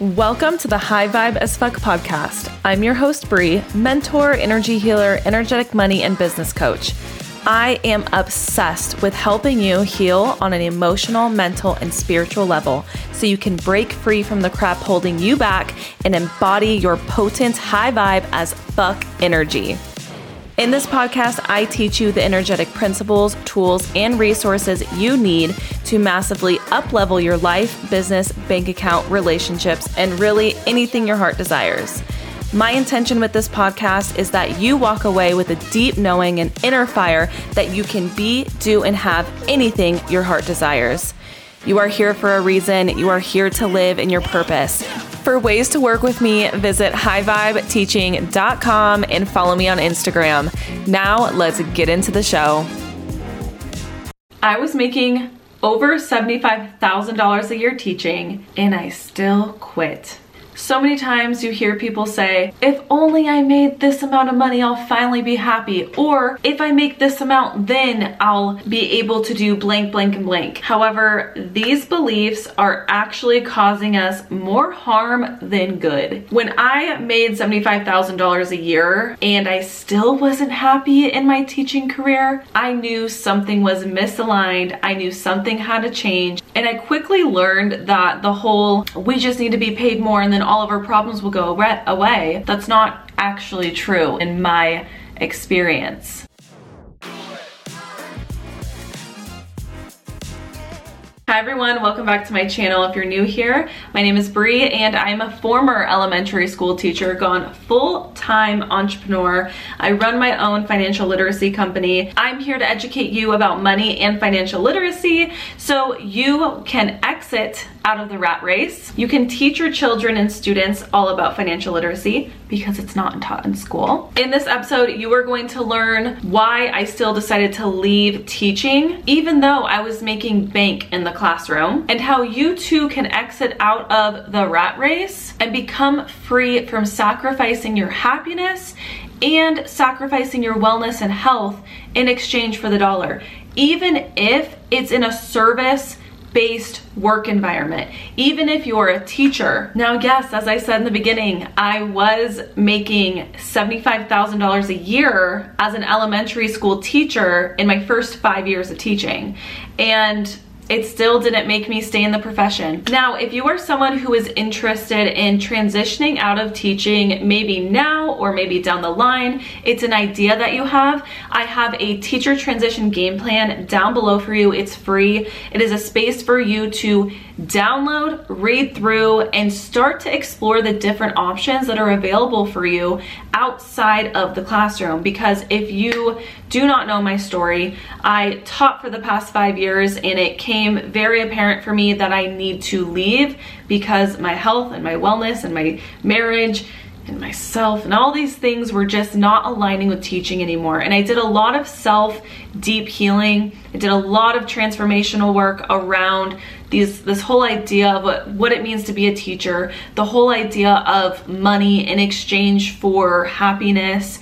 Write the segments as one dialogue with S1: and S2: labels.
S1: Welcome to the High Vibe as Fuck podcast. I'm your host, Bree, mentor, energy healer, energetic money, and business coach. I am obsessed with helping you heal on an emotional, mental, and spiritual level so you can break free from the crap holding you back and embody your potent high vibe as fuck energy. In this podcast, I teach you the energetic principles, tools, and resources you need to massively uplevel your life, business, bank account, relationships, and really anything your heart desires. My intention with this podcast is that you walk away with a deep knowing and inner fire that you can be, do, and have anything your heart desires. You are here for a reason. You are here to live in your purpose. For ways to work with me, visit highvibeteaching.com and follow me on Instagram. Now, let's get into the show. I was making over $75,000 a year teaching, and I still quit. So many times you hear people say, if only I made this amount of money, I'll finally be happy. Or if I make this amount, then I'll be able to do blank, blank, and blank. However, these beliefs are actually causing us more harm than good. When I made $75,000 a year and I still wasn't happy in my teaching career, I knew something was misaligned. I knew something had to change. And I quickly learned that the whole, we just need to be paid more and then all of our problems will go away. That's not actually true in my experience. Hi everyone, welcome back to my channel. If you're new here, my name is Bree and I'm a former elementary school teacher gone full-time entrepreneur. I run my own financial literacy company. I'm here to educate you about money and financial literacy so you can exit out of the rat race. You can teach your children and students all about financial literacy because it's not taught in school. In this episode, you are going to learn why I still decided to leave teaching, even though I was making bank in the classroom, and how you too can exit out of the rat race and become free from sacrificing your happiness and sacrificing your wellness and health in exchange for the dollar, even if it's in a service based work environment, even if you're a teacher. Now, yes, as I said in the beginning, I was making $75,000 a year as an elementary school teacher in my first five years of teaching. And it still didn't make me stay in the profession. Now, if you are someone who is interested in transitioning out of teaching, maybe now or maybe down the line, it's an idea that you have, I have a teacher transition game plan down below for you. It's free. It is a space for you to download, read through, and start to explore the different options that are available for you outside of the classroom. Because if you do not know my story, I taught for the past five years and it came very apparent for me that I need to leave because my health and my wellness and my marriage and myself and all these things were just not aligning with teaching anymore. And I did a lot of self deep healing. I did a lot of transformational work around these this whole idea of what, what it means to be a teacher, the whole idea of money in exchange for happiness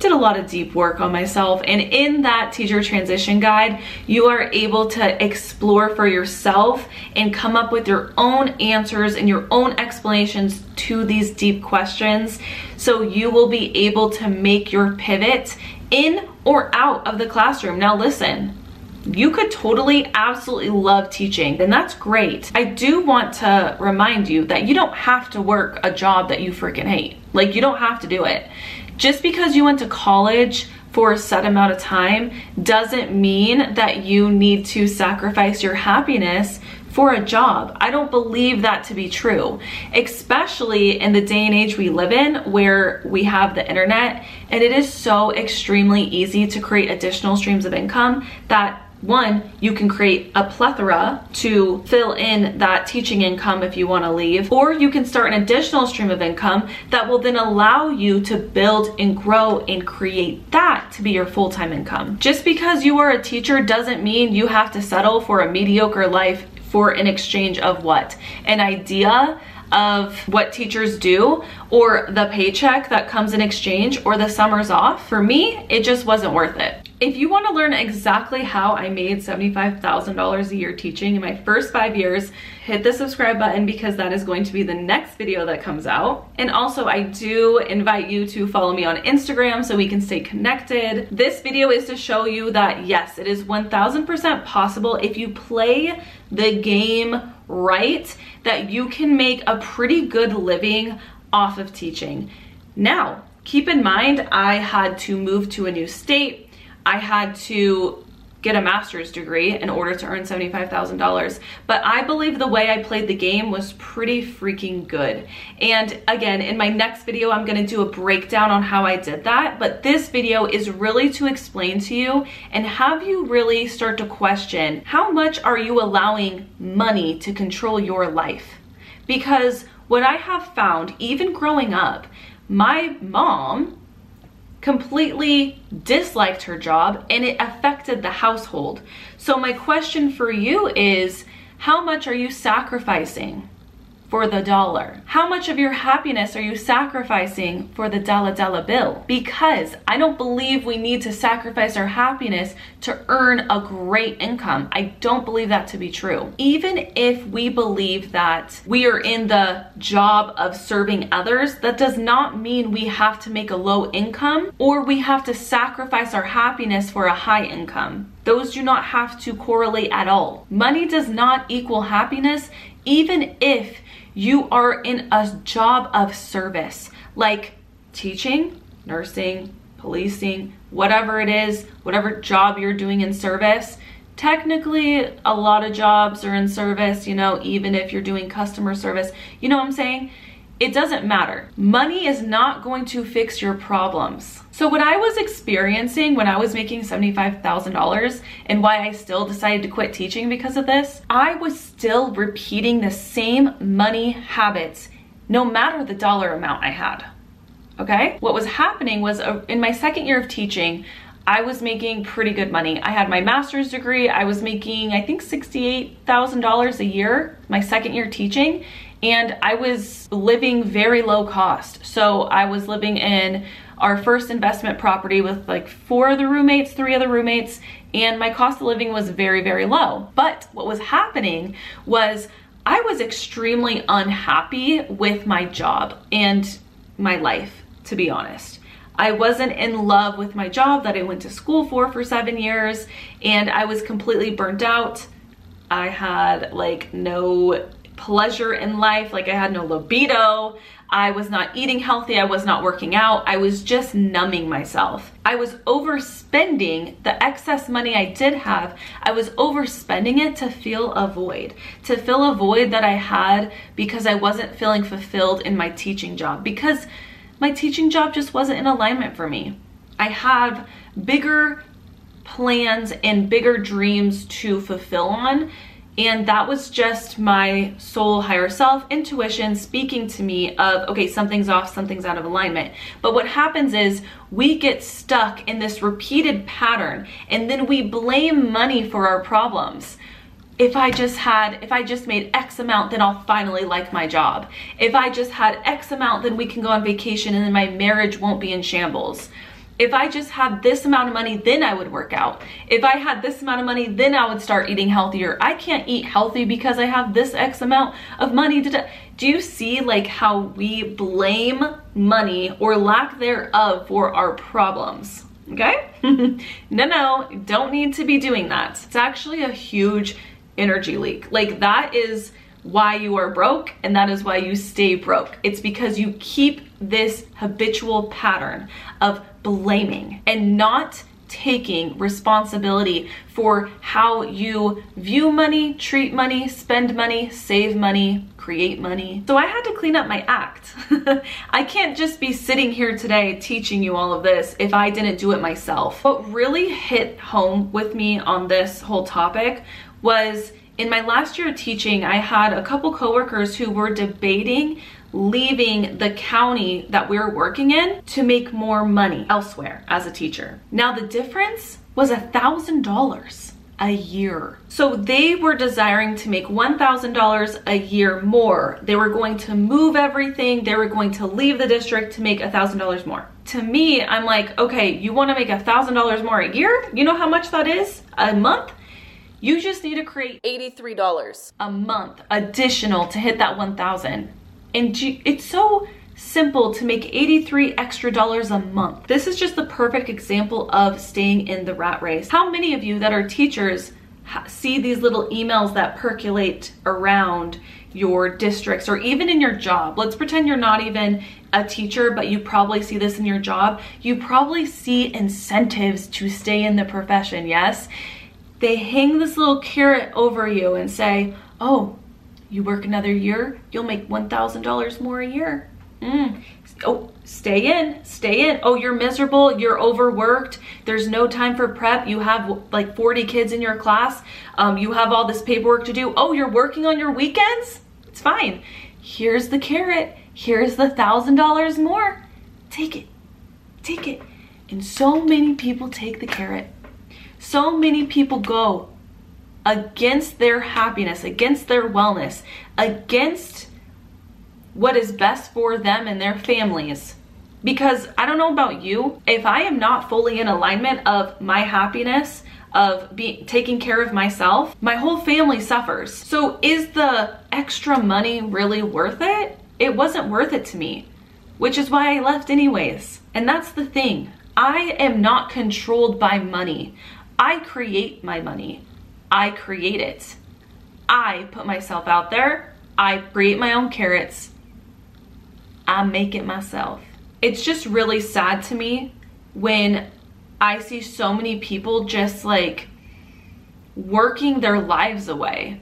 S1: did a lot of deep work on myself and in that teacher transition guide you are able to explore for yourself and come up with your own answers and your own explanations to these deep questions. So you will be able to make your pivot in or out of the classroom. Now listen you could totally absolutely love teaching and that's great. I do want to remind you that you don't have to work a job that you freaking hate. Like you don't have to do it just because you went to college for a set amount of time doesn't mean that you need to sacrifice your happiness for a job. I don't believe that to be true, especially in the day and age we live in where we have the internet and it is so extremely easy to create additional streams of income that one, you can create a plethora to fill in that teaching income if you want to leave, or you can start an additional stream of income that will then allow you to build and grow and create that to be your full time income. Just because you are a teacher doesn't mean you have to settle for a mediocre life for an exchange of what? An idea of what teachers do or the paycheck that comes in exchange or the summers off. For me, it just wasn't worth it. If you want to learn exactly how I made $75,000 a year teaching in my first five years, hit the subscribe button because that is going to be the next video that comes out. And also I do invite you to follow me on Instagram so we can stay connected. This video is to show you that yes, it is 1000% possible if you play the game right, that you can make a pretty good living off of teaching. Now, keep in mind, I had to move to a new state. I had to get a master's degree in order to earn $75,000. But I believe the way I played the game was pretty freaking good. And again, in my next video, I'm gonna do a breakdown on how I did that. But this video is really to explain to you and have you really start to question how much are you allowing money to control your life? Because what I have found, even growing up, my mom completely disliked her job and it affected the household. So my question for you is, how much are you sacrificing for the dollar? How much of your happiness are you sacrificing for the dollar dollar bill? Because I don't believe we need to sacrifice our happiness to earn a great income. I don't believe that to be true. Even if we believe that we are in the job of serving others, that does not mean we have to make a low income or we have to sacrifice our happiness for a high income. Those do not have to correlate at all. Money does not equal happiness, even if you are in a job of service like teaching, nursing, policing, whatever it is, whatever job you're doing in service. Technically, a lot of jobs are in service, you know, even if you're doing customer service. You know what I'm saying? It doesn't matter. Money is not going to fix your problems. So what I was experiencing when I was making $75,000 and why I still decided to quit teaching because of this, I was still repeating the same money habits no matter the dollar amount I had. Okay? What was happening was uh, in my second year of teaching, I was making pretty good money. I had my master's degree. I was making, I think, $68,000 a year, my second year teaching and I was living very low cost. So I was living in our first investment property with like four of the roommates, three other roommates, and my cost of living was very, very low. But what was happening was I was extremely unhappy with my job and my life, to be honest. I wasn't in love with my job that I went to school for for seven years, and I was completely burnt out. I had like no pleasure in life. Like I had no libido. I was not eating healthy. I was not working out. I was just numbing myself. I was overspending the excess money I did have. I was overspending it to fill a void, to fill a void that I had because I wasn't feeling fulfilled in my teaching job, because my teaching job just wasn't in alignment for me. I have bigger plans and bigger dreams to fulfill on and that was just my soul, higher self, intuition speaking to me of, okay, something's off, something's out of alignment. But what happens is we get stuck in this repeated pattern and then we blame money for our problems if I just had, if I just made X amount, then I'll finally like my job. If I just had X amount, then we can go on vacation and then my marriage won't be in shambles. If I just had this amount of money, then I would work out. If I had this amount of money, then I would start eating healthier. I can't eat healthy because I have this X amount of money do you see like how we blame money or lack thereof for our problems? Okay? no, no, don't need to be doing that. It's actually a huge energy leak. Like that is why you are broke and that is why you stay broke. It's because you keep this habitual pattern of blaming and not taking responsibility for how you view money, treat money, spend money, save money, create money. So I had to clean up my act. I can't just be sitting here today teaching you all of this if I didn't do it myself. What really hit home with me on this whole topic was in my last year of teaching, I had a couple coworkers who were debating leaving the county that we're working in to make more money elsewhere as a teacher. Now the difference was a thousand dollars. a year. So they were desiring to make $1,000 a year more. They were going to move everything. They were going to leave the district to make $1,000 more. To me, I'm like, okay, you want to make $1,000 more a year? You know how much that is a month? You just need to create $83 a month additional to hit that 1,000. And it's so simple to make 83 extra dollars a month. This is just the perfect example of staying in the rat race. How many of you that are teachers see these little emails that percolate around your districts or even in your job. Let's pretend you're not even a teacher, but you probably see this in your job. You probably see incentives to stay in the profession, yes? They hang this little carrot over you and say, oh, you work another year, you'll make $1,000 more a year. Mm. Oh, stay in, stay in. Oh, you're miserable, you're overworked, there's no time for prep, you have like 40 kids in your class, um, you have all this paperwork to do. Oh, you're working on your weekends? It's fine. Here's the carrot, here's the thousand dollars more. Take it, take it. And so many people take the carrot. So many people go against their happiness, against their wellness, against what is best for them and their families. Because I don't know about you, if I am not fully in alignment of my happiness, of being taking care of myself, my whole family suffers. So is the extra money really worth it? It wasn't worth it to me, which is why I left anyways. And that's the thing. I am not controlled by money. I create my money. I create it. I put myself out there. I create my own carrots. I make it myself. It's just really sad to me when I see so many people just like working their lives away.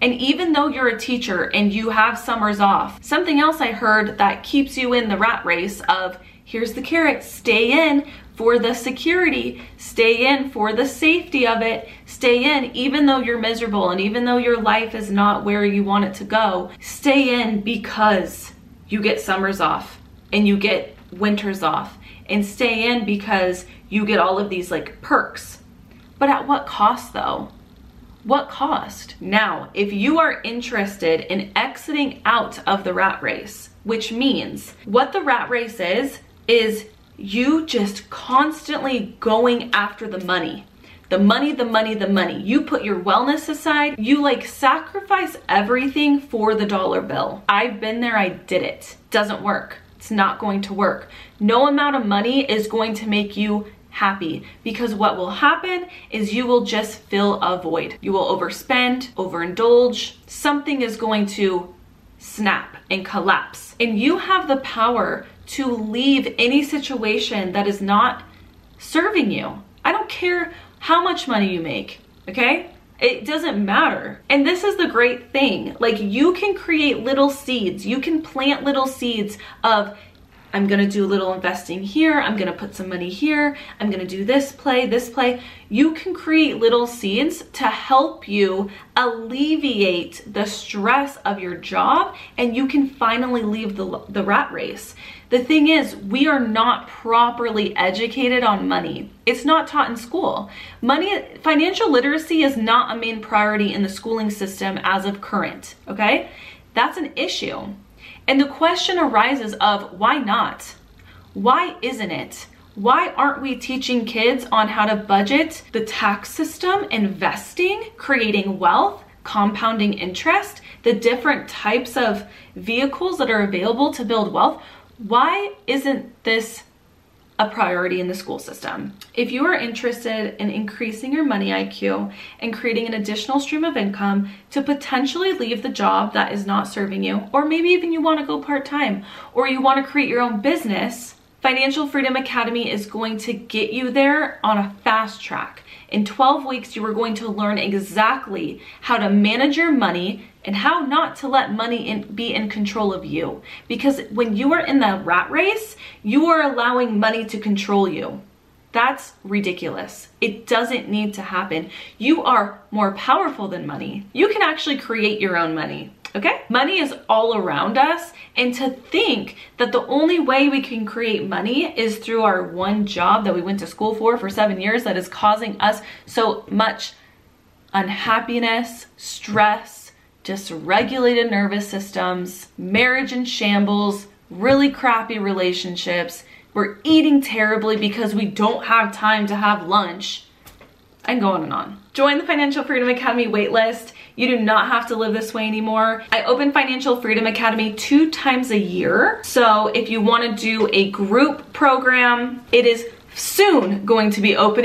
S1: And even though you're a teacher and you have summers off, something else I heard that keeps you in the rat race of here's the carrot, stay in for the security, stay in for the safety of it, stay in even though you're miserable and even though your life is not where you want it to go, stay in because you get summers off and you get winters off and stay in because you get all of these like perks. But at what cost though? What cost? Now, if you are interested in exiting out of the rat race, which means what the rat race is, is you just constantly going after the money. The money, the money, the money. You put your wellness aside. You like sacrifice everything for the dollar bill. I've been there, I did it. Doesn't work. It's not going to work. No amount of money is going to make you happy because what will happen is you will just fill a void. You will overspend, overindulge. Something is going to snap and collapse. And you have the power to leave any situation that is not serving you. I don't care how much money you make, okay? It doesn't matter. And this is the great thing. Like you can create little seeds. You can plant little seeds of I'm gonna do a little investing here, I'm gonna put some money here, I'm gonna do this play, this play. You can create little seeds to help you alleviate the stress of your job and you can finally leave the, the rat race. The thing is, we are not properly educated on money. It's not taught in school. Money, financial literacy is not a main priority in the schooling system as of current, okay? That's an issue. And the question arises of why not? Why isn't it? Why aren't we teaching kids on how to budget, the tax system, investing, creating wealth, compounding interest, the different types of vehicles that are available to build wealth? Why isn't this a priority in the school system. If you are interested in increasing your money IQ and creating an additional stream of income to potentially leave the job that is not serving you, or maybe even you want to go part-time, or you want to create your own business, Financial Freedom Academy is going to get you there on a fast track. In 12 weeks, you are going to learn exactly how to manage your money and how not to let money in, be in control of you. Because when you are in the rat race, you are allowing money to control you. That's ridiculous. It doesn't need to happen. You are more powerful than money. You can actually create your own money. Okay? Money is all around us and to think that the only way we can create money is through our one job that we went to school for for seven years that is causing us so much unhappiness, stress, dysregulated nervous systems, marriage in shambles, really crappy relationships. We're eating terribly because we don't have time to have lunch. And go on and on. Join the Financial Freedom Academy waitlist. You do not have to live this way anymore. I open Financial Freedom Academy two times a year. So if you want to do a group program, it is soon going to be opening